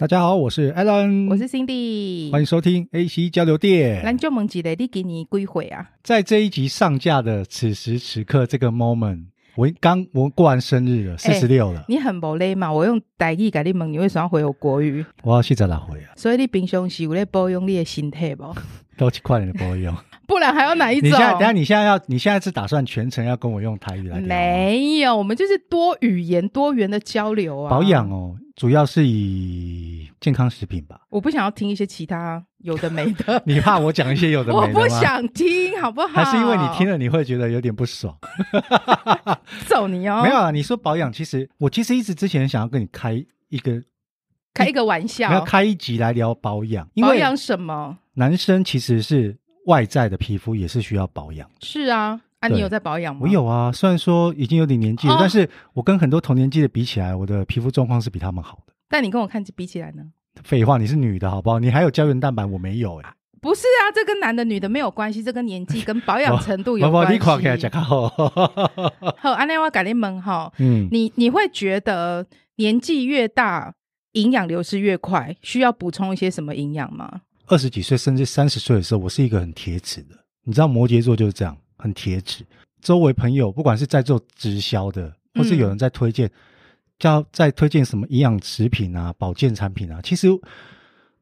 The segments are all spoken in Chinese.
大家好，我是 Alan，我是 Cindy，欢迎收听 AC 交流电。咱就问一下，你今年几岁啊？在这一集上架的此时此刻这个 moment，我刚我过完生日了，四十六了。你很无礼嘛？我用台语跟你问，你为什么要回我国语？我要去在哪回啊？所以你平常是有在保养你的身体不？都去快点的保养。不然还有哪一种？你现在等下，你现在要，你现在是打算全程要跟我用台语来？没有，我们就是多语言多元的交流啊。保养哦，主要是以健康食品吧。我不想要听一些其他有的没的。你怕我讲一些有的没的吗？我不想听，好不好？还是因为你听了你会觉得有点不爽？揍你哦！没有啊，你说保养，其实我其实一直之前想要跟你开一个开一个玩笑，要开一集来聊保养。保养什么？男生其实是。外在的皮肤也是需要保养。是啊，啊，你有在保养吗？我有啊，虽然说已经有点年纪了，哦，但是我跟很多同年纪的比起来，我的皮肤状况是比他们好的。但你跟我看比起来呢？废话，你是女的好不好？你还有胶原蛋白，我没有哎，欸。不是啊，这跟男的女的没有关系，这跟年纪跟保养 程度有关系。你看起来讲好。好，安内我改你问哈，嗯，你你会觉得年纪越大，营养流失越快，需要补充一些什么营养吗？二十几岁甚至三十岁的时候，我是一个很铁齿的。你知道摩羯座就是这样，很铁齿。周围朋友不管是在做直销的，或是有人在推荐，嗯、叫在推荐什么营养食品啊、保健产品啊，其实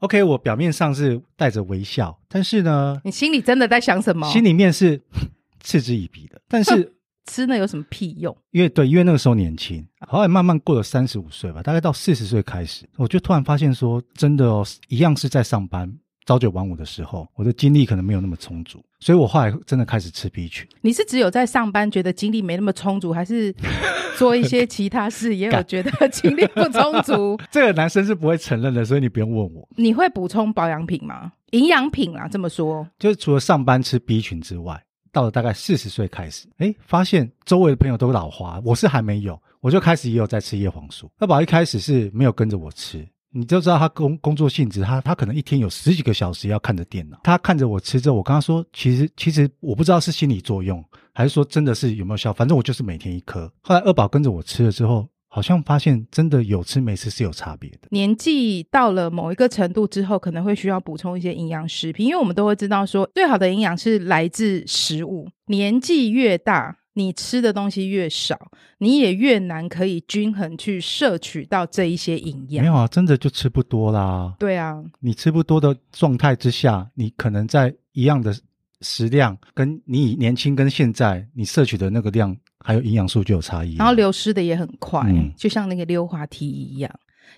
，OK，我表面上是带着微笑，但是呢，你心里真的在想什么？心里面是 嗤之以鼻的。但是吃那有什么屁用？因为对，因为那个时候年轻，后来慢慢过了三十五岁吧，大概到四十岁开始，我就突然发现说，真的哦，一样是在上班。朝九晚五的时候，我的精力可能没有那么充足，所以我后来真的开始吃 B 群。你是只有在上班觉得精力没那么充足，还是 做一些其他事也有觉得精力不充足？这个男生是不会承认的，所以你不用问我。你会补充保养品吗？营养品啊，这么说，就是除了上班吃 B 群之外，到了大概四十岁开始，哎，发现周围的朋友都老花，我是还没有，我就开始也有在吃叶黄素。二宝一开始是没有跟着我吃。你就知道他工工作性质，他他可能一天有十几个小时要看着电脑。他看着我吃着，我跟他说，其实其实我不知道是心理作用，还是说真的是有没有效。反正我就是每天一颗。后来二宝跟着我吃了之后，好像发现真的有吃没吃是有差别的。年纪到了某一个程度之后，可能会需要补充一些营养食品，因为我们都会知道说，最好的营养是来自食物。年纪越大。你吃的东西越少，你也越难可以均衡去摄取到这一些营养。没有啊，真的就吃不多啦。对啊，你吃不多的状态之下，你可能在一样的食量，跟你年轻跟现在你摄取的那个量，还有营养素就有差异。然后流失的也很快，嗯，就像那个溜滑梯一样。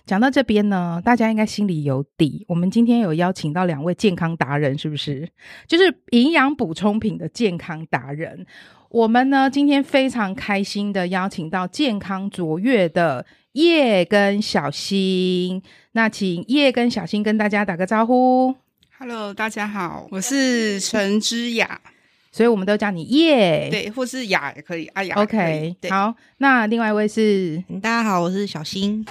讲到这边呢，大家应该心里有底。我们今天有邀请到两位健康达人，是不是？就是营养补充品的健康达人。我们呢，今天非常开心的邀请到健康卓越的叶跟小新。那请叶跟小新跟大家打个招呼。Hello，大家好，我是陈之雅，所以我们都叫你叶，对，或是雅也可以，阿雅。OK，好。那另外一位是，大家好，我是小新。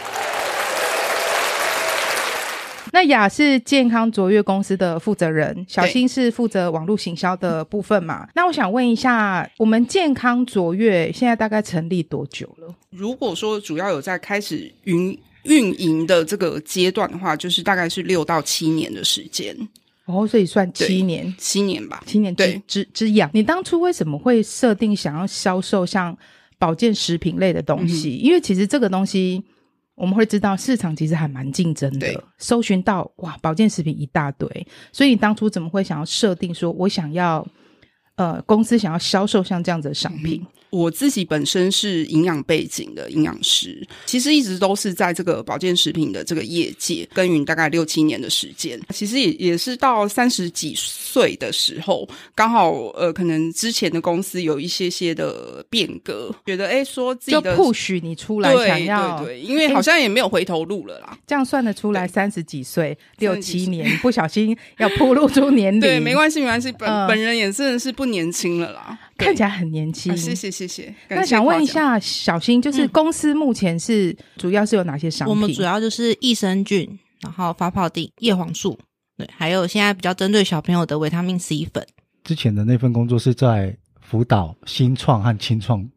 那雅是健康卓越公司的负责人，小新是负责网络行销的部分嘛？那我想问一下，我们健康卓越现在大概成立多久了？如果说主要有在开始运运营的这个阶段的话，就是大概是六到七年的时间。哦，所以算七年，七年吧，七年之之之痒。你当初为什么会设定想要销售像保健食品类的东西？嗯、因为其实这个东西。我们会知道市场其实还蛮竞争的，搜寻到哇，保健食品一大堆，所以你当初怎么会想要设定说，我想要呃，公司想要销售像这样子的商品？嗯我自己本身是营养背景的营养师，其实一直都是在这个保健食品的这个业界耕耘大概六七年的时间。其实也也是到三十几岁的时候，刚好呃，可能之前的公司有一些些的变革，觉得哎，说自己的就 push 你出来想要对对对，因为好像也没有回头路了啦。这样算得出来三十几岁六七年，不小心要铺露出年龄，对，没关系没关系，本、呃、本人也真的是不年轻了啦。看起来很年轻，啊，谢谢谢谢。那想问一下小新，就是公司目前是主要是有哪些商品？嗯、我们主要就是益生菌，然后发泡地、叶黄素，对，还有现在比较针对小朋友的维他命 C 粉。之前的那份工作是在辅导新创和青创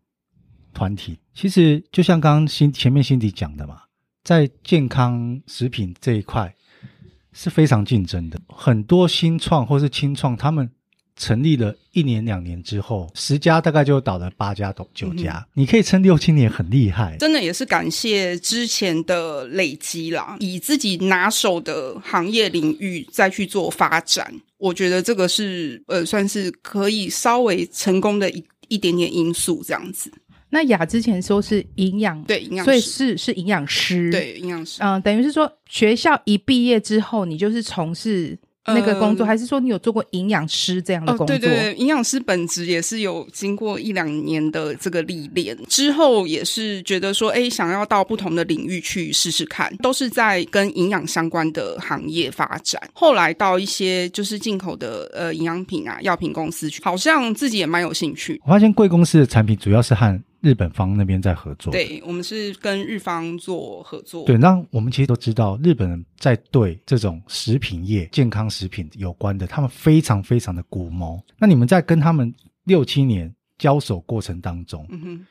团体，其实就像刚刚新前面辛迪讲的嘛，在健康食品这一块是非常竞争的，很多新创或是轻创，他们。成立了一年两年之后，十家大概就倒了八家到九家，嗯、你可以撑六七年，很厉害。真的也是感谢之前的累积啦，以自己拿手的行业领域再去做发展，我觉得这个是呃算是可以稍微成功的一一点点因素这样子。那雅之前说是营养，对营养师，所以是是营养师，对营养师，嗯、呃，等于是说学校一毕业之后，你就是从事。那个工作，还是说你有做过营养师这样的工作？哦、对对对，营养师本职也是有经过一两年的这个历练，之后也是觉得说，哎，想要到不同的领域去试试看，都是在跟营养相关的行业发展。后来到一些就是进口的呃营养品啊、药品公司去，好像自己也蛮有兴趣。我发现贵公司的产品主要是和。日本方那边在合作，对，我们是跟日方做合作。对，那我们其实都知道，日本人在对这种食品业、健康食品有关的，他们非常非常的古谋。那你们在跟他们六七年交手过程当中，嗯哼。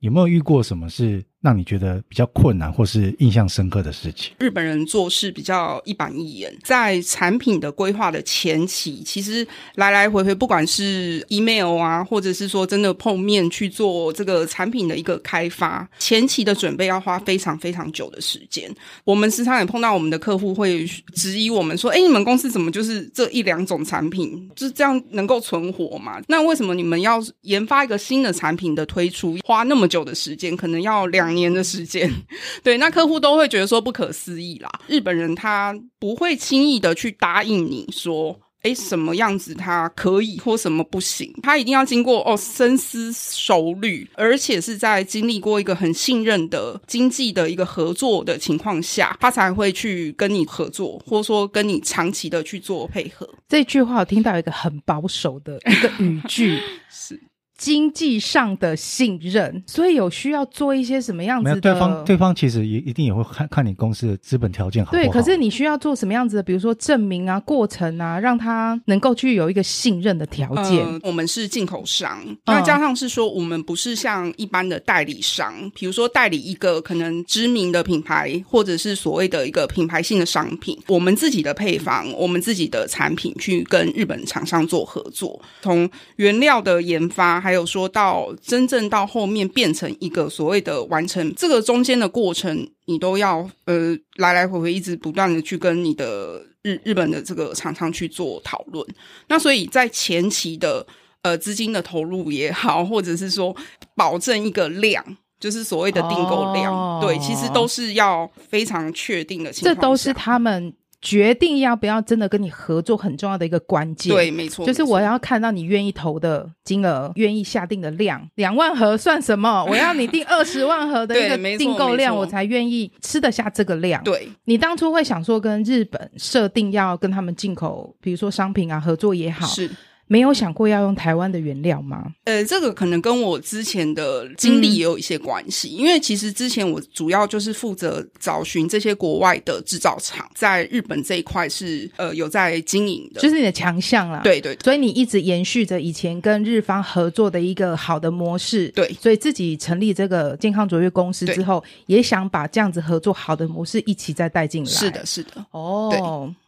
有没有遇过什么是让你觉得比较困难或是印象深刻的事情？日本人做事比较一板一眼，在产品的规划的前期，其实来来回回，不管是 email 啊，或者是说真的碰面去做这个产品的一个开发，前期的准备要花非常非常久的时间。我们时常也碰到我们的客户会质疑我们说：“哎，你们公司怎么就是这一两种产品，就这样能够存活嘛？那为什么你们要研发一个新的产品的推出，花那么久的时间，可能要两年的时间，对，那客户都会觉得说不可思议啦。日本人他不会轻易的去答应你说，哎，什么样子他可以或什么不行，他一定要经过哦深思熟虑，而且是在经历过一个很信任的经济的一个合作的情况下，他才会去跟你合作，或者说跟你长期的去做配合。这句话我听到一个很保守的一个语句 是。经济上的信任，所以有需要做一些什么样子的？没有，对方对方其实也一定也会看看你公司的资本条件好不好。对，可是你需要做什么样子的？比如说证明啊、过程啊，让他能够去有一个信任的条件。呃，我们是进口商，那加上是说我们不是像一般的代理商，比如说代理一个可能知名的品牌，或者是所谓的一个品牌性的商品，我们自己的配方，我们自己的产品去跟日本厂商做合作，从原料的研发。还有说到真正到后面变成一个所谓的完成，这个中间的过程，你都要呃来来回回一直不断的去跟你的日日本的这个厂商去做讨论。那所以在前期的呃资金的投入也好，或者是说保证一个量，就是所谓的订购量，哦、对，其实都是要非常确定的情况。这都是他们。决定要不要真的跟你合作很重要的一个关键，对，没错，就是我要看到你愿意投的金额，愿意下定的量，两万盒算什么？我要你定二十万盒的一个订购量，我才愿意吃得下这个量。对，你当初会想说跟日本设定要跟他们进口，比如说商品啊合作也好，是。没有想过要用台湾的原料吗？呃，这个可能跟我之前的经历也有一些关系，嗯、因为其实之前我主要就是负责找寻这些国外的制造厂，在日本这一块是呃有在经营的，就是你的强项啦。对，对对，所以你一直延续着以前跟日方合作的一个好的模式。对，所以自己成立这个健康卓越公司之后，也想把这样子合作好的模式一起再带进来。是的，是的。哦，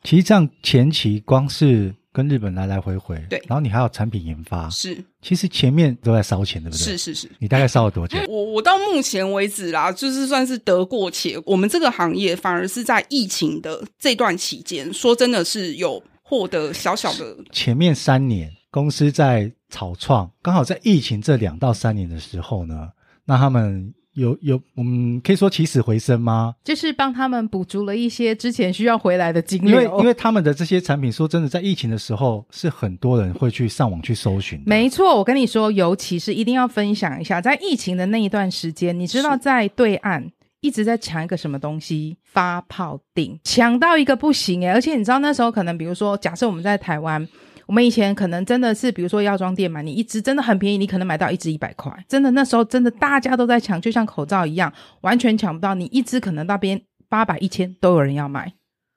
对其实这样前期光是。跟日本来来回回，对，然后你还有产品研发，是，其实前面都在烧钱，对不对？是是是，你大概烧了多久？我我到目前为止啦，就是算是得过且，我们这个行业反而是在疫情的这段期间，说真的是有获得小小的。前面三年公司在草创，刚好在疫情这两到三年的时候呢，那他们。有有，我们可以说起死回生吗？就是帮他们补足了一些之前需要回来的金流。因为因为他们的这些产品，说真的，在疫情的时候，是很多人会去上网去搜寻。没错，我跟你说，尤其是一定要分享一下，在疫情的那一段时间，你知道在对岸一直在抢一个什么东西？发泡錠，抢到一个不行诶，而且你知道那时候可能，比如说，假设我们在台湾。我们以前可能真的是，比如说药妆店嘛，你一支真的很便宜，你可能买到一支一百块，真的那时候真的大家都在抢，就像口罩一样，完全抢不到。你一支可能那边八百、一千都有人要买。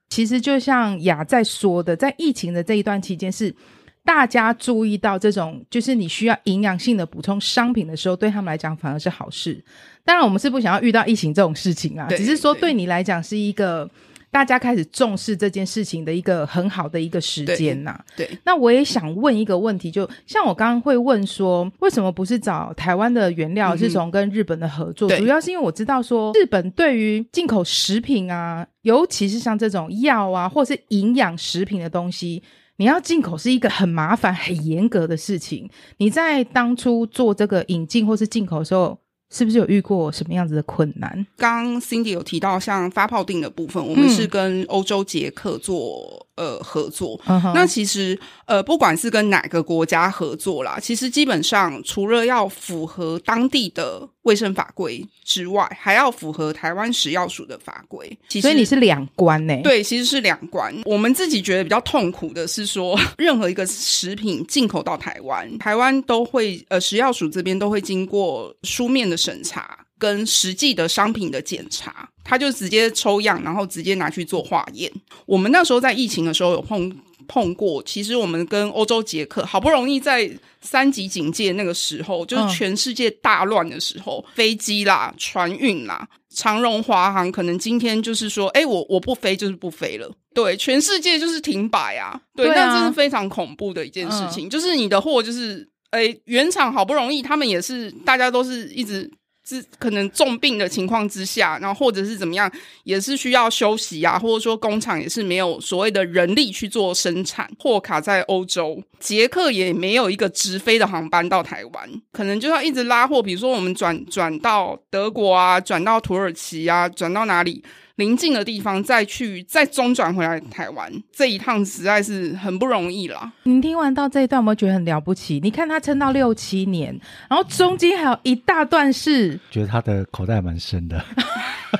其实就像雅在说的，在疫情的这一段期间，是大家注意到这种，就是你需要营养性的补充商品的时候，对他们来讲反而是好事。当然，我们是不想要遇到疫情这种事情啊，只是说对你来讲是一个。大家开始重视这件事情的一个很好的一个时间呐、啊。对，那我也想问一个问题，就像我刚刚会问说，为什么不是找台湾的原料，是从跟日本的合作？嗯、主要是因为我知道说，日本对于进口食品啊，尤其是像这种药啊，或是营养食品的东西，你要进口是一个很麻烦、很严格的事情。你在当初做这个引进或是进口的时候，是不是有遇过什么样子的困难？刚刚 Cindy 有提到，像发泡定的部分，我们是跟欧洲捷克做呃合作。Uh -huh. 那其实呃，不管是跟哪个国家合作啦，其实基本上除了要符合当地的卫生法规之外，还要符合台湾食药署的法规。所以你是两关呢？对，其实是两关。我们自己觉得比较痛苦的是说，任何一个食品进口到台湾，台湾都会呃食药署这边都会经过书面的审查跟实际的商品的检查，他就直接抽样，然后直接拿去做化验。我们那时候在疫情的时候有碰碰过，其实我们跟欧洲捷克好不容易在三级警戒那个时候，就是全世界大乱的时候，嗯、飞机啦、船运啦、长荣、华航，可能今天就是说，哎，我我不飞就是不飞了，对，全世界就是停摆啊，对，对啊、那这是非常恐怖的一件事情，嗯、就是你的货就是。诶，原厂好不容易，他们也是大家都是一直之可能重病的情况之下，然后或者是怎么样，也是需要休息啊，或者说工厂也是没有所谓的人力去做生产，货卡在欧洲，捷克也没有一个直飞的航班到台湾，可能就要一直拉货，比如说我们转转到德国啊，转到土耳其啊，转到哪里？临近的地方再去再中转回来台湾，这一趟实在是很不容易啦。您听完到这一段有没有觉得很了不起？你看他撑到六七年，然后中间还有一大段是，觉得他的口袋蛮深的。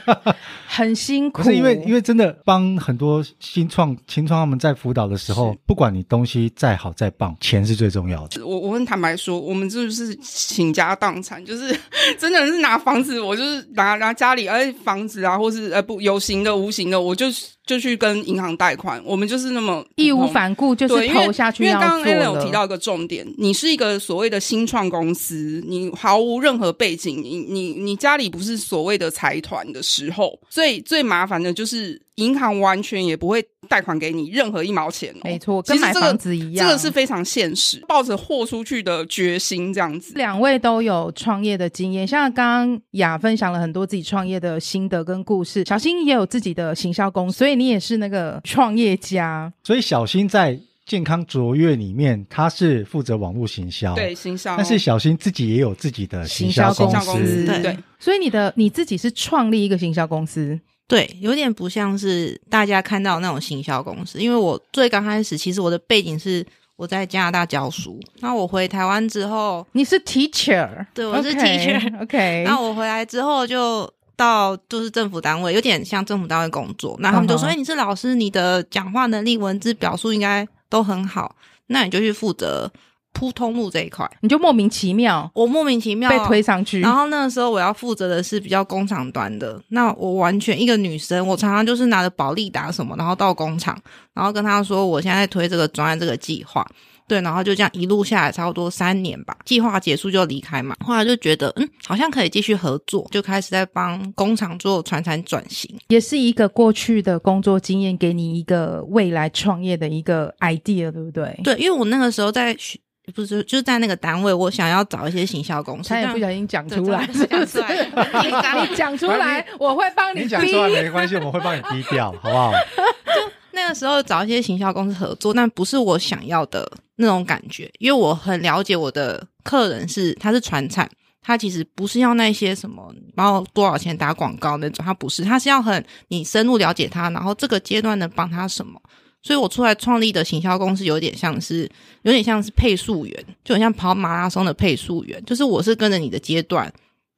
很辛苦，是因为因为真的帮很多新创、新创他们在辅导的时候，不管你东西再好再棒，钱是最重要的。我我很坦白说，我们就是倾家荡产，就是 真的是拿房子，我就是拿拿家里哎房子啊，或是呃不有形的无形的，我就就去跟银行贷款。我们就是那么义无反顾，就是投下去。因为刚刚 Alan 有提到一个重点，你是一个所谓的新创公司，你毫无任何背景，你你你家里不是所谓的财团的时候，最最麻烦的就是银行完全也不会贷款给你任何一毛钱哦。没错，跟买房子一样，这个是非常现实，抱着豁出去的决心这样子。两位都有创业的经验，像刚刚雅分享了很多自己创业的心得跟故事，小新也有自己的行销公司，所以你也是那个创业家。所以小新在。健康卓越里面，他是负责网络行销，对行销。但是小新自己也有自己的行销公司，公司对，对。所以你的你自己是创立一个行销公司，对，有点不像是大家看到那种行销公司。因为我最刚开始，其实我的背景是我在加拿大教书，那我回台湾之后，你是 teacher，对，我是 teacher，OK。那.我回来之后就到就是政府单位，有点像政府单位工作。那他们就说：“哎、uh -huh. 欸，你是老师，你的讲话能力、文字表述应该。”都很好，那你就去负责铺通路这一块，你就莫名其妙，我莫名其妙被推上去。然后那个时候我要负责的是比较工厂端的，那我完全一个女生，我常常就是拿着保利达什么，然后到工厂，然后跟他说我现在在推这个专案这个计划。对，然后就这样一路下来，差不多三年吧。计划结束就离开嘛。后来就觉得，嗯，好像可以继续合作，就开始在帮工厂做传产转型，也是一个过去的工作经验，给你一个未来创业的一个 idea，对不对？对，因为我那个时候在学，不是就是在那个单位，我想要找一些行销公司，他也不小心讲出来，讲出来，你讲出来，我会帮你。你讲出来没关系，我们会帮你低调，好不好？就 那个时候找一些行销公司合作，但不是我想要的。那种感觉，因为我很了解我的客人是，他是传产，他其实不是要那些什么，然后多少钱打广告那种，他不是，他是要很你深入了解他，然后这个阶段能帮他什么，所以我出来创立的行销公司有点像是，有点像是配速员，就很像跑马拉松的配速员，就是我是跟着你的阶段，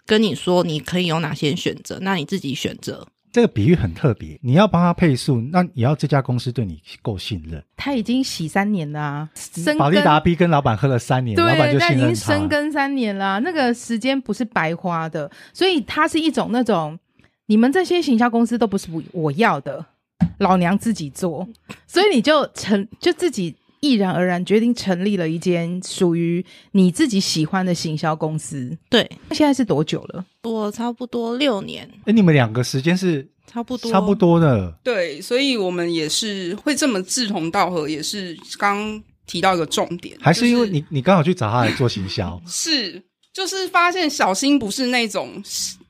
跟你说你可以有哪些选择，那你自己选择。这个比喻很特别，你要帮他配速，那也要这家公司对你够信任。他已经洗三年了啊，保利达 B 跟老板喝了三年，对，老板就信任他。已经深耕三年了啊，那个时间不是白花的，所以它是一种那种你们这些行销公司都不是我要的，老娘自己做，所以你就成就自己毅然而然决定成立了一间属于你自己喜欢的行销公司。对，现在是多久了？我差不多六年。哎，你们两个时间是差不多，差不多的。对，所以我们也是会这么志同道合，也是刚提到一个重点，还是因为你、就是、你刚好去找他来做行销？是，就是发现小新不是那种。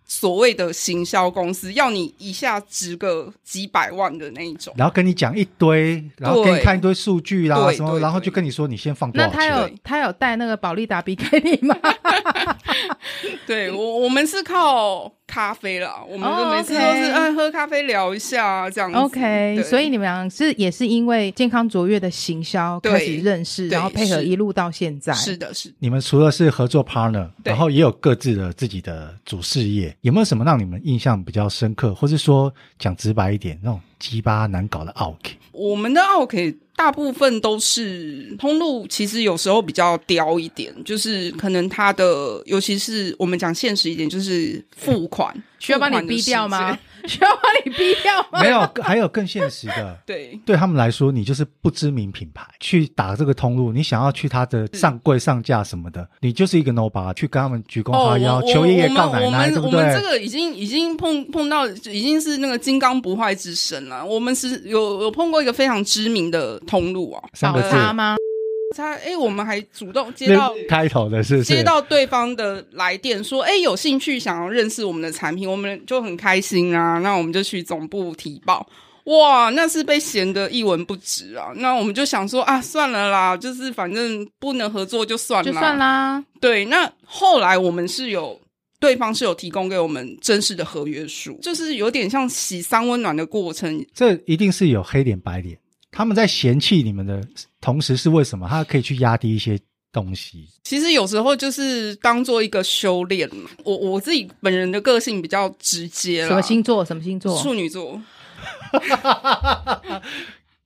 所谓的行销公司要你一下值个几百万的那一种，然后跟你讲一堆，然后给你看一堆数据啦什么，然后就跟你说你先放多少钱。那他有他有带那个保利达比给你吗？对我我们是靠咖啡啦，我们每次都是爱喝咖啡聊一下这样子。OK，所以你们俩是也是因为健康卓越的行销开始认识，然后配合一路到现在。是的，是。你们除了是合作 partner，然后也有各自的自己的主事业。有没有什么让你们印象比较深刻，或是说讲直白一点，那种鸡巴难搞的奥 K？我们的奥 K 大部分都是通路，其实有时候比较刁一点，就是可能他的，尤其是我们讲现实一点，就是付款需要帮你逼掉吗？需要帮你逼掉吗？没有，还有更现实的。对，对他们来说，你就是不知名品牌去打这个通路，你想要去他的上柜上架什么的，你就是一个 nobody 去跟他们鞠躬哈腰，求爷爷告奶奶，对不对？我们这个已经已经碰碰到，已经是那个金刚不坏之身了。我们是有有碰过一个非常知名的通路啊，三个字吗？他哎、欸，我们还主动接到开头的是，是接到对方的来电说，哎、欸，有兴趣想要认识我们的产品，我们就很开心啊。那我们就去总部提报，哇，那是被嫌得一文不值啊。那我们就想说啊，算了啦，就是反正不能合作就算了，就算啦。对，那后来我们是有对方是有提供给我们真实的合约书，就是有点像洗三温暖的过程。这一定是有黑脸白脸。他们在嫌弃你们的同时是为什么？他可以去压低一些东西。其实有时候就是当做一个修炼嘛。我我自己本人的个性比较直接了。什么星座？什么星座？处女座。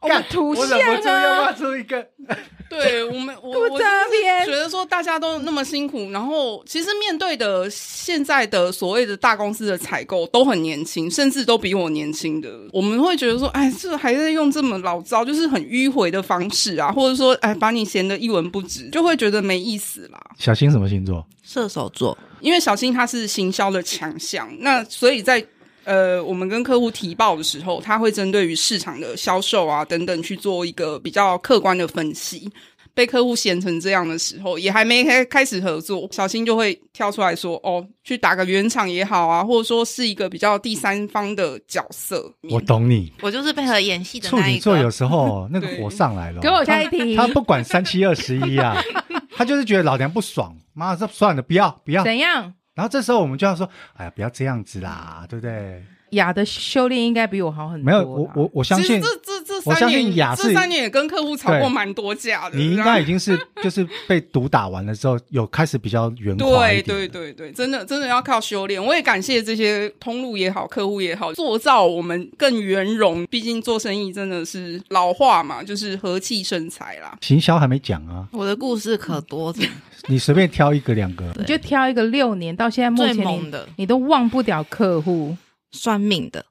我们图像啊，出一个。对我们，我我觉得说大家都那么辛苦，然后其实面对的现在的所谓的大公司的采购都很年轻，甚至都比我年轻的，我们会觉得说，哎，这还在用这么老招，就是很迂回的方式啊，或者说，哎，把你嫌得一文不值，就会觉得没意思啦。小新什么星座？射手座，因为小新他是行销的强项，那所以在。呃，我们跟客户提报的时候，他会针对于市场的销售啊等等去做一个比较客观的分析。被客户嫌成这样的时候，也还没开开始合作，小新就会跳出来说：“哦，去打个圆场也好啊，或者说是一个比较第三方的角色。”我懂你，我就是配合演戏的处女座，有时候那个火上来了，给我开题，他不管三七二十一啊，他就是觉得老娘不爽，妈，这算了，不要不要，怎样？然后这时候我们就要说，哎呀，不要这样子啦，对不对？雅的修炼应该比我好很多。没有，我我我相信，这这这我相信雅是这三年也跟客户吵过蛮多架的。你应该已经是 就是被毒打完了之后，有开始比较圆滑。对对对对，真的真的要靠修炼。我也感谢这些通路也好，客户也好，塑造我们更圆融。毕竟做生意真的是老话嘛，就是和气生财啦。行销还没讲啊，我的故事可多着。你随便挑一个两个，你就挑一个六年到现在目前你，猛的你都忘不了客户。算命的，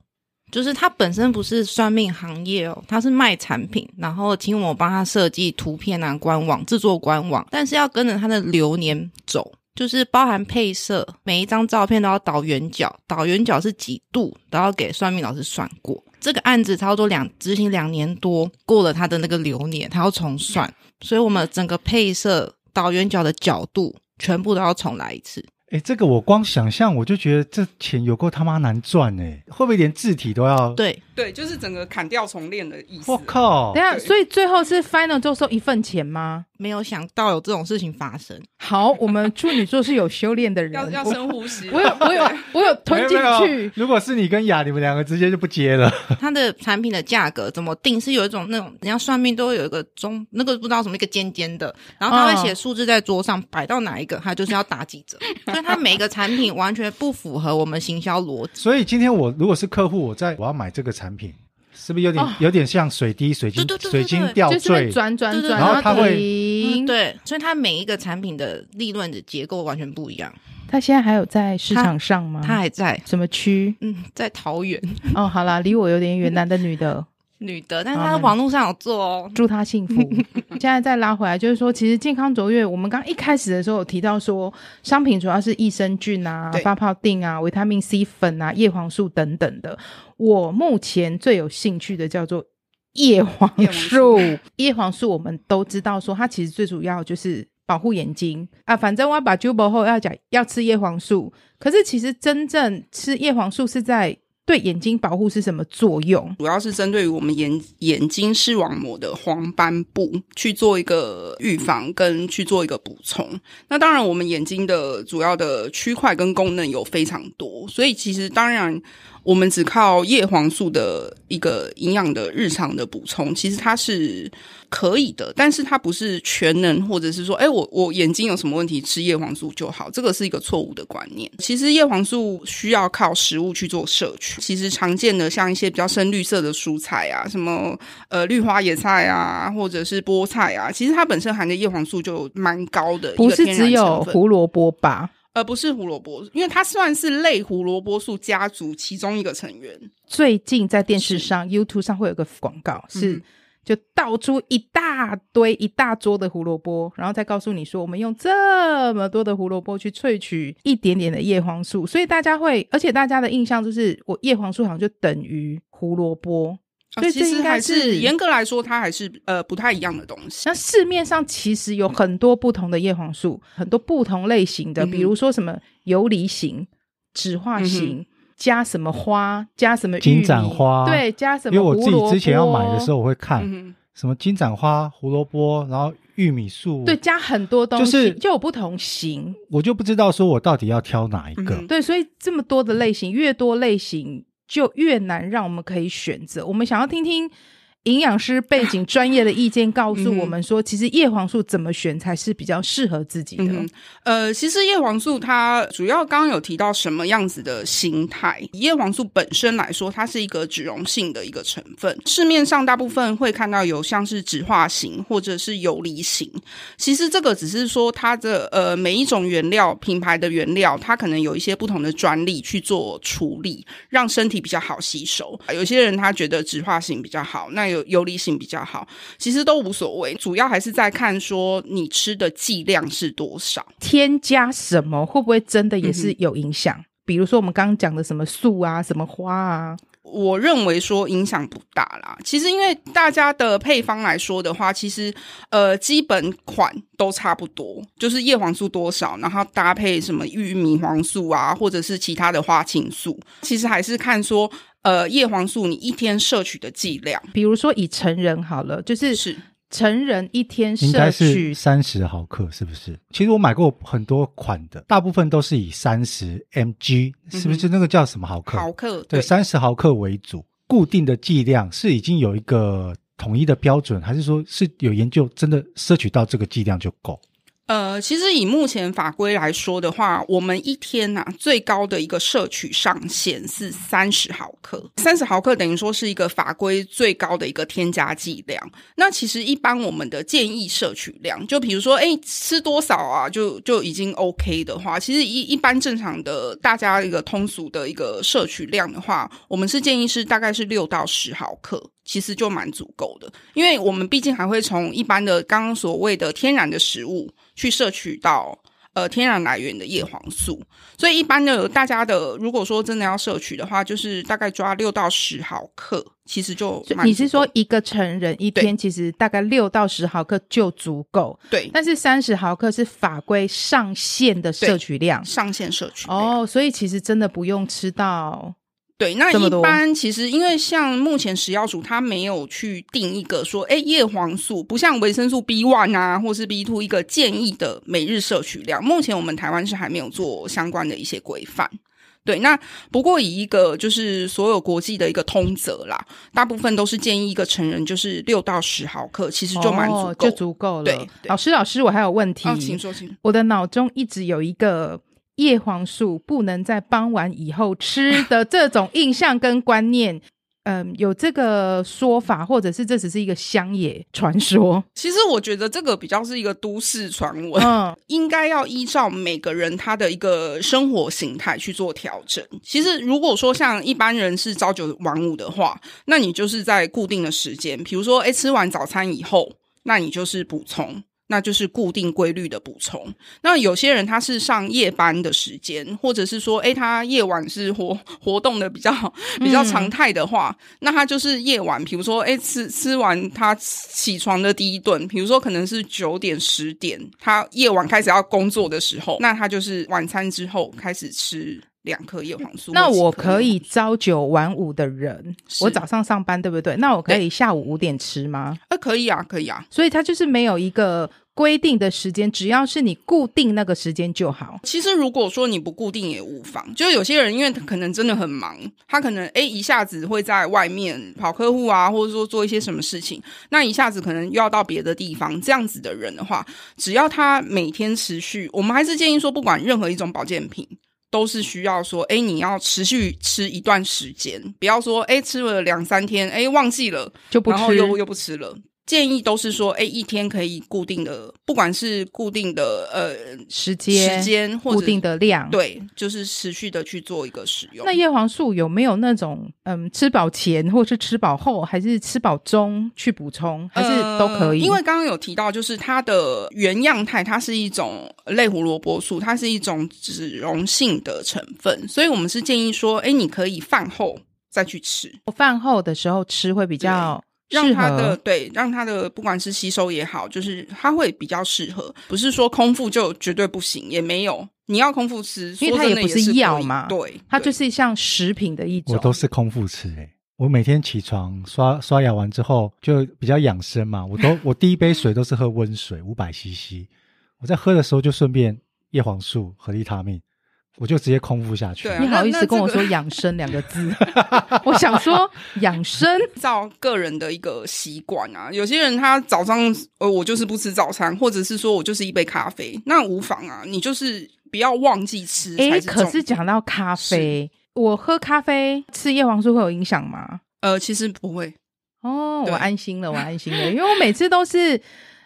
就是他本身不是算命行业哦，他是卖产品，然后请我帮他设计图片啊、官网制作官网，但是要跟着他的流年走，就是包含配色，每一张照片都要倒圆角，倒圆角是几度，都要给算命老师算过。这个案子差不多两执行两年多，过了他的那个流年，他要重算，所以我们整个配色倒圆角的角度全部都要重来一次。哎，这个我光想象我就觉得这钱有够他妈难赚哎！会不会连字体都要？对对，就是整个砍掉重练的意思。我靠！等下，所以最后是 final 就收一份钱吗？没有想到有这种事情发生。好，我们处女座是有修炼的人，要要深呼吸。我有，我有，我有吞进去。如果是你跟雅，你们两个直接就不接了。他的产品的价格怎么定？是有一种那种人家算命都会有一个中那个不知道什么一个尖尖的，然后他会写数字在桌上，摆到哪一个，他就是要打几折。所以他每一个产品完全不符合我们行销逻辑。所以今天我如果是客户，我在我要买这个产品。是不是有点、哦、有点像水滴水晶水晶吊坠转转转，然后它会嗯对，所以它每一个产品的利润的结构完全不一样。它现在还有在市场上吗？它还在什么区？嗯，在桃园。哦，好啦，离我有点远，男的女的？女的，但是她网络上有做哦，祝她幸福。现在再拉回来，就是说，其实健康卓越，我们刚一开始的时候有提到说，商品主要是益生菌啊、发泡定啊、维他命 C 粉啊、叶黄素等等的。我目前最有兴趣的叫做叶黄素。叶黄素我们都知道说，它其实最主要就是保护眼睛啊。反正我要把 Jubo 后要讲要吃叶黄素，可是其实真正吃叶黄素是在。对眼睛保护是什么作用？主要是针对于我们眼眼睛视网膜的黄斑部去做一个预防，跟去做一个补充。那当然，我们眼睛的主要的区块跟功能有非常多，所以其实当然。我们只靠叶黄素的一个营养的日常的补充，其实它是可以的，但是它不是全能，或者是说，哎，我我眼睛有什么问题，吃叶黄素就好，这个是一个错误的观念。其实叶黄素需要靠食物去做摄取。其实常见的像一些比较深绿色的蔬菜啊，什么呃绿花野菜啊，或者是菠菜啊，其实它本身含的叶黄素就蛮高的，不是只有胡萝卜吧？而不是胡萝卜，因为它算是类胡萝卜素家族其中一个成员。最近在电视上、YouTube 上会有个广告，是就倒出一大堆、一大桌的胡萝卜，然后再告诉你说，我们用这么多的胡萝卜去萃取一点点的叶黄素，所以大家会，而且大家的印象就是，我叶黄素好像就等于胡萝卜。所以这应该是严格来说，它还是呃不太一样的东西。那市面上其实有很多不同的叶黄素，很多不同类型的，比如说什么游离型、酯化型，加什么花，加什么金盏花，对，加什么。因为我自己之前要买的时候，我会看什么金盏花、胡萝卜，然后玉米素，对，加很多东西，就有不同型。我就不知道说我到底要挑哪一个。对，所以这么多的类型，越多类型。就越难让我们可以选择。我们想要听听。营养师背景专业的意见告诉我们说，其实叶黄素怎么选才是比较适合自己的？嗯、呃，其实叶黄素它主要刚刚有提到什么样子的形态？叶黄素本身来说，它是一个脂溶性的一个成分。市面上大部分会看到有像是酯化型或者是游离型。其实这个只是说它的呃每一种原料品牌的原料，它可能有一些不同的专利去做处理，让身体比较好吸收。有些人他觉得酯化型比较好，那有游离性比较好，其实都无所谓，主要还是在看说你吃的剂量是多少，添加什么会不会真的也是有影响？嗯、比如说我们刚刚讲的什么素啊，什么花啊。我认为说影响不大啦。其实因为大家的配方来说的话，其实呃基本款都差不多，就是叶黄素多少，然后搭配什么玉米黄素啊，或者是其他的花青素，其实还是看说呃叶黄素你一天摄取的剂量。比如说以成人好了，就是是。成人一天摄取三十毫克，是不是？其实我买过很多款的，大部分都是以三十 mg，是不是？那个叫什么毫克？毫克对，三十毫克为主。固定的剂量是已经有一个统一的标准，还是说是有研究真的摄取到这个剂量就够？呃，其实以目前法规来说的话，我们一天呐、啊、最高的一个摄取上限是三十毫克，三十毫克等于说是一个法规最高的一个添加剂量。那其实一般我们的建议摄取量，就比如说，哎，吃多少啊，就就已经 OK 的话，其实一一般正常的大家一个通俗的一个摄取量的话，我们是建议是大概是六到十毫克，其实就蛮足够的，因为我们毕竟还会从一般的刚刚所谓的天然的食物。去摄取到呃天然来源的叶黄素，所以一般的大家的如果说真的要摄取的话，就是大概抓六到十毫克，其实就你是说一个成人一天其实大概六到十毫克就足够，对，但是三十毫克是法规上限的摄取量，上限摄取哦，所以其实真的不用吃到。对，那一般其实因为像目前食药署它没有去定一个说，哎，叶黄素不像维生素 B one 啊，或是 B two 一个建议的每日摄取量，目前我们台湾是还没有做相关的一些规范。对，那不过以一个就是所有国际的一个通则啦，大部分都是建议一个成人就是六到十毫克，其实就蛮足够，哦，就足够了。对，对老师，老师，我还有问题，哦，请说，请说。我的脑中一直有一个。叶黄素不能在傍晚以后吃的这种印象跟观念，嗯，有这个说法，或者是这只是一个乡野传说？其实我觉得这个比较是一个都市传闻，嗯，应该要依照每个人他的一个生活形态去做调整。其实如果说像一般人是朝九晚五的话，那你就是在固定的时间，比如说，哎，吃完早餐以后，那你就是补充。那就是固定规律的补充。那有些人他是上夜班的时间，或者是说，诶，他夜晚是活活动的比较比较常态的话，嗯，那他就是夜晚，比如说，诶，吃吃完他起床的第一顿，比如说可能是九点十点，他夜晚开始要工作的时候，那他就是晚餐之后开始吃。两颗叶黄素。那我可以朝九晚五的人，我早上上班对不对？那我可以下午五点吃吗？呃，可以啊，可以啊。所以它就是没有一个规定的时间，只要是你固定那个时间就好。其实如果说你不固定也无妨，就有些人因为他可能真的很忙，他可能诶一下子会在外面跑客户啊，或者说做一些什么事情，那一下子可能又要到别的地方，这样子的人的话，只要他每天持续，我们还是建议说，不管任何一种保健品。都是需要说，哎，你要持续吃一段时间，不要说，哎，吃了两三天，哎，忘记了就不吃，然后又又不吃了。建议都是说，哎，一天可以固定的，不管是固定的呃时间、时间或者固定的量，对，就是持续的去做一个使用。那叶黄素有没有那种嗯，吃饱前或是吃饱后，还是吃饱中去补充，还是都可以？呃，因为刚刚有提到，就是它的原样态，它是一种类胡萝卜素，它是一种脂溶性的成分，所以我们是建议说，哎，你可以饭后再去吃，我饭后的时候吃会比较。让它的对，让它的不管是吸收也好，就是它会比较适合，不是说空腹就绝对不行，也没有。你要空腹吃，因为它也不是药嘛，对，它就是像食品的一种。我都是空腹吃诶、欸，我每天起床刷刷牙完之后就比较养生嘛，我都 我第一杯水都是喝温水，五百 CC，我在喝的时候就顺便叶黄素和利他命。我就直接空腹下去。对啊，你好意思跟我说“养生”两个字？我想说养生，照个人的一个习惯啊。有些人他早上呃，我就是不吃早餐，或者是说我就是一杯咖啡，那无妨啊。你就是不要忘记吃。哎、欸，可是讲到咖啡，我喝咖啡吃叶黄素会有影响吗？呃，其实不会。哦，我安心了，我安心了，因为我每次都是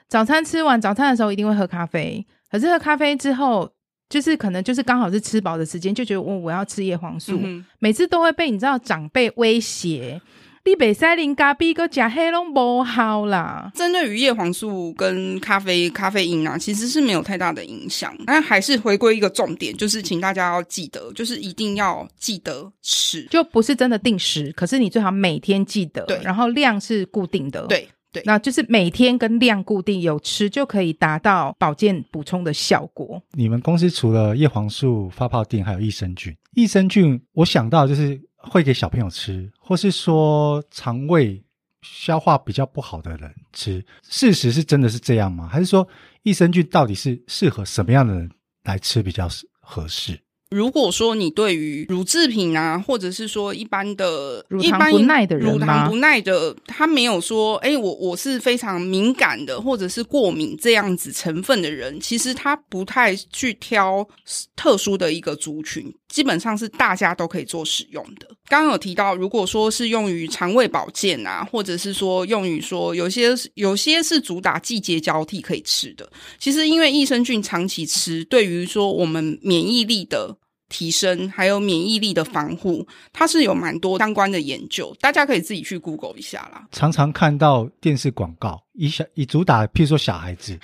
早餐吃完早餐的时候一定会喝咖啡，可是喝咖啡之后。就是可能就是刚好是吃饱的时间，就觉得我我要吃叶黄素，嗯，每次都会被你知道长辈威胁，你北塞林咖啡个加黑龙不好啦。针对于叶黄素跟咖啡咖啡因啊，其实是没有太大的影响，但还是回归一个重点，就是请大家要记得，就是一定要记得吃，就不是真的定时，可是你最好每天记得，对，然后量是固定的，对。对，那就是每天跟量固定有吃，就可以达到保健补充的效果。你们公司除了叶黄素发泡錠，还有益生菌。益生菌，我想到就是会给小朋友吃，或是说肠胃消化比较不好的人吃。事实是真的是这样吗？还是说益生菌到底是适合什么样的人来吃比较合适？如果说你对于乳制品啊，或者是说一般的乳糖不耐的人，乳糖不耐的，他没有说，哎，我我是非常敏感的，或者是过敏这样子成分的人，其实他不太去挑特殊的一个族群，基本上是大家都可以做使用的。刚刚有提到，如果说是用于肠胃保健啊，或者是说用于说有些有些是主打季节交替可以吃的，其实因为益生菌长期吃，对于说我们免疫力的。提升还有免疫力的防护，它是有蛮多相关的研究，大家可以自己去 Google 一下啦。常常看到电视广告，以小以主打，譬如说小孩子，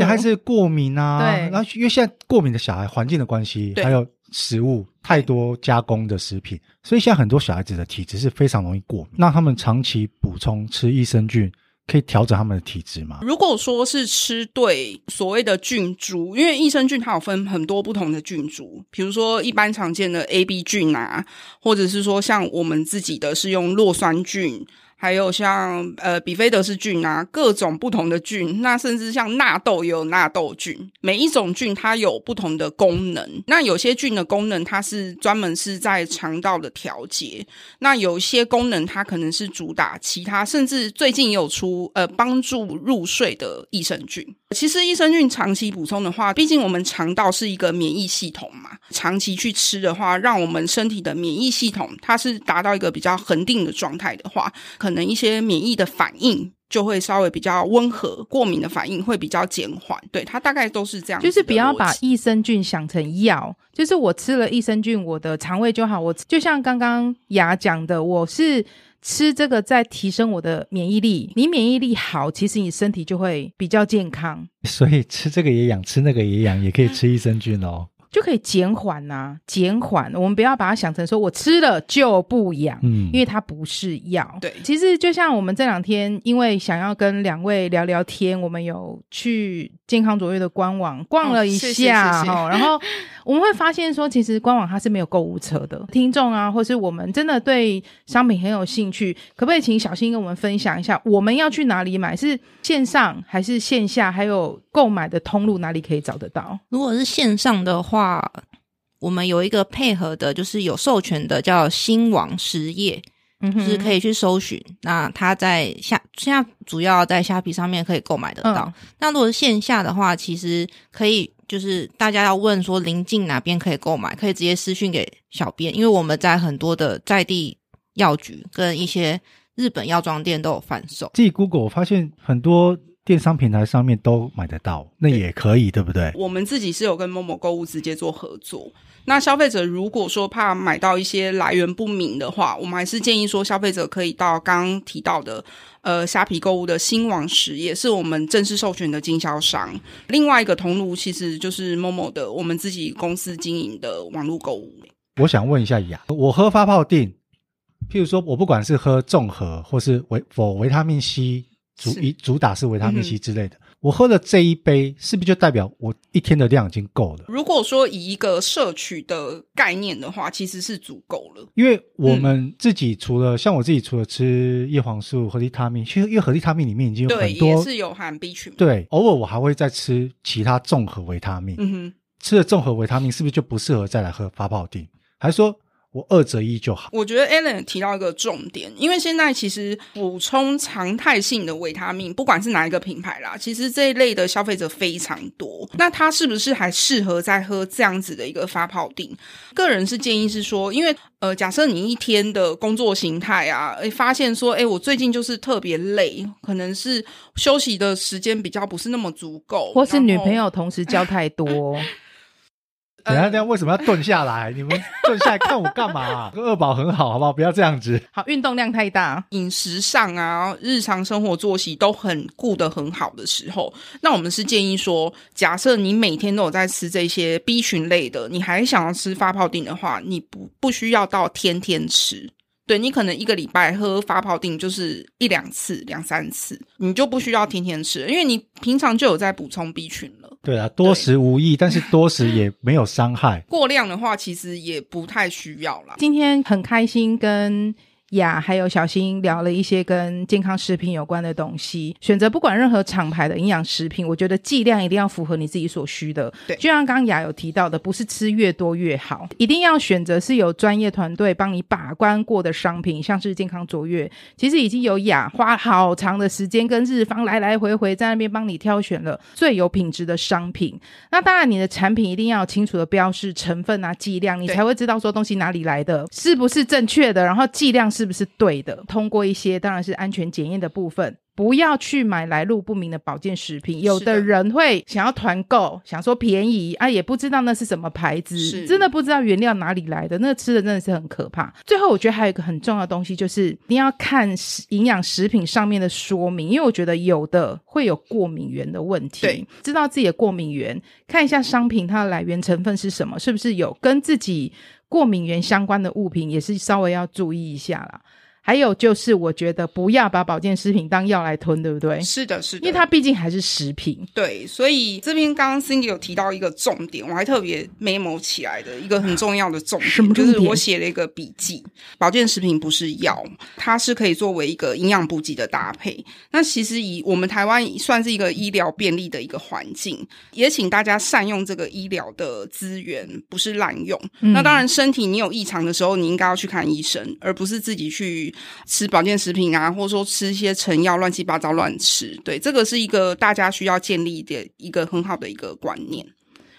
小孩子过敏啊，对，然后因为现在过敏的小孩，环境的关系，还有食物太多加工的食品，所以现在很多小孩子的体质是非常容易过敏，那他们长期补充吃益生菌。可以调整他们的体质吗？如果说是吃对所谓的菌株，因为益生菌它有分很多不同的菌株，比如说一般常见的 A、B 菌啊，或者是说像我们自己的是用酪酸菌，还有像呃比菲德氏菌啊，各种不同的菌，那甚至像纳豆也有纳豆菌，每一种菌它有不同的功能。那有些菌的功能它是专门是在肠道的调节，那有些功能它可能是主打其他，甚至最近也有出呃帮助入睡的益生菌。其实益生菌长期补充的话，毕竟我们肠道是一个免疫系统嘛，长期去吃的话，让我们身体的免疫系统它是达到一个比较恒定的状态的话，可能一些免疫的反应就会稍微比较温和，过敏的反应会比较减缓。对，它大概都是这样。就是不要把益生菌想成药，就是我吃了益生菌，我的肠胃就好。我就像刚刚雅讲的，我是吃这个在提升我的免疫力。你免疫力好，其实你身体就会比较健康。所以吃这个也养，吃那个也养，也可以吃益生菌哦。就可以减缓呐，减缓。我们不要把它想成说我吃了就不痒，嗯，因为它不是药。对，其实就像我们这两天，因为想要跟两位聊聊天，我们有去健康卓越的官网逛了一下哈、哦，然后我们会发现说，其实官网它是没有购物车的。听众啊，或是我们真的对商品很有兴趣，可不可以请小新跟我们分享一下，我们要去哪里买？是线上还是线下？还有购买的通路哪里可以找得到？如果是线上的话。话我们有一个配合的，就是有授权的，叫新网实业，嗯，就是可以去搜寻。那它在下现在主要在虾皮上面可以购买得到。嗯。那如果是线下的话，其实可以就是大家要问说临近哪边可以购买，可以直接私讯给小编，因为我们在很多的在地药局跟一些日本药妆店都有贩售。自己 Google 我发现很多。电商平台上面都买得到，那也可以，对，对不对？我们自己是有跟 Momo 购物直接做合作。那消费者如果说怕买到一些来源不明的话，我们还是建议说，消费者可以到刚刚提到的呃虾皮购物的新网实也，是我们正式授权的经销商。另外一个通路其实就是 Momo 的我们自己公司经营的网络购物。我想问一下雅，我喝发泡錠，譬如说我不管是喝综合或是维否维他命 C。主一主打是维他命 C 之类的，嗯，我喝了这一杯，是不是就代表我一天的量已经够了？如果说以一个摄取的概念的话，其实是足够了。因为我们自己除了、嗯、像我自己除了吃叶黄素、和利他命，其实因为和利他命里面已经有很多，也是有含 B 群。对，偶尔我还会再吃其他综合维他命。嗯哼，吃了综合维他命是不是就不适合再来喝发泡錠？还是说？我二择一就好。我觉得 Alan 提到一个重点，因为现在其实补充常态性的维他命，不管是哪一个品牌啦，其实这一类的消费者非常多。那他是不是还适合在喝这样子的一个发泡錠？个人是建议是说，因为呃，假设你一天的工作形态啊，诶，发现说，诶，我最近就是特别累，可能是休息的时间比较不是那么足够，或是女朋友同时交太多。等下，这样为什么要蹲下来？你们蹲下来看我干嘛、啊？二宝很好，好不好？不要这样子。好，运动量太大，饮食上啊，日常生活作息都很顾得很好的时候，那我们是建议说，假设你每天都有在吃这些 B 群类的，你还想要吃发泡锭的话，你不不需要到天天吃。对，你可能一个礼拜喝发泡定就是一两次、两三次，你就不需要天天吃，因为你平常就有在补充 B 群了。对啊，多食无益，但是多食也没有伤害。过量的话，其实也不太需要啦。今天很开心跟。雅还有小新聊了一些跟健康食品有关的东西，选择不管任何厂牌的营养食品，我觉得剂量一定要符合你自己所需的。对，就像刚刚雅有提到的，不是吃越多越好，一定要选择是有专业团队帮你把关过的商品，像是健康卓越，其实已经有雅花好长的时间跟日方来来回回在那边帮你挑选了最有品质的商品。那当然，你的产品一定要有清楚的标示成分啊、剂量，你才会知道说东西哪里来的，是不是正确的，然后剂量。是不是对的？通过一些当然是安全检验的部分，不要去买来路不明的保健食品。有的人会想要团购，想说便宜啊，也不知道那是什么牌子，真的不知道原料哪里来的，那吃的真的是很可怕。最后，我觉得还有一个很重要的东西，就是你要看营养食品上面的说明，因为我觉得有的会有过敏源的问题。对，知道自己的过敏源，看一下商品它的来源成分是什么，是不是有跟自己。过敏原相关的物品也是稍微要注意一下啦。还有就是，我觉得不要把保健食品当药来吞，对不对？是的，是的，因为它毕竟还是食品。对，所以这边刚刚 Cindy 有提到一个重点，我还特别 memo 起来的一个很重要的重点，什么重点？就是我写了一个笔记：保健食品不是药，它是可以作为一个营养补给的搭配。那其实以我们台湾算是一个医疗便利的一个环境，也请大家善用这个医疗的资源，不是滥用。嗯、那当然，身体你有异常的时候，你应该要去看医生，而不是自己去。吃保健食品啊，或者说吃一些成药，乱七八糟乱吃，对，这个是一个大家需要建立的一个很好的一个观念。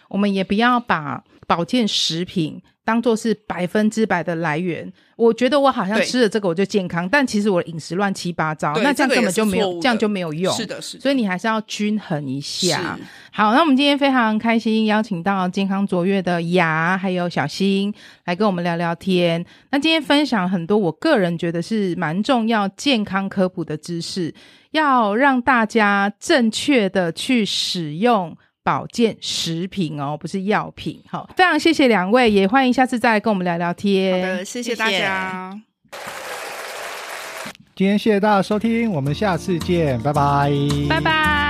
我们也不要把保健食品当做是百分之百的来源。我觉得我好像吃了这个我就健康，但其实我的饮食乱七八糟，那这样根本就没有，这，这样就没有用。是的，是的。所以你还是要均衡一下。好，那我们今天非常开心邀请到健康卓越的雅还有小新来跟我们聊聊天。那今天分享很多我个人觉得是蛮重要健康科普的知识，要让大家正确的去使用。保健食品哦，不是药品。好，非常谢谢两位，也欢迎下次再来跟我们聊聊天。好的，谢谢大家。今天谢谢大家收听，我们下次见，拜拜，拜拜。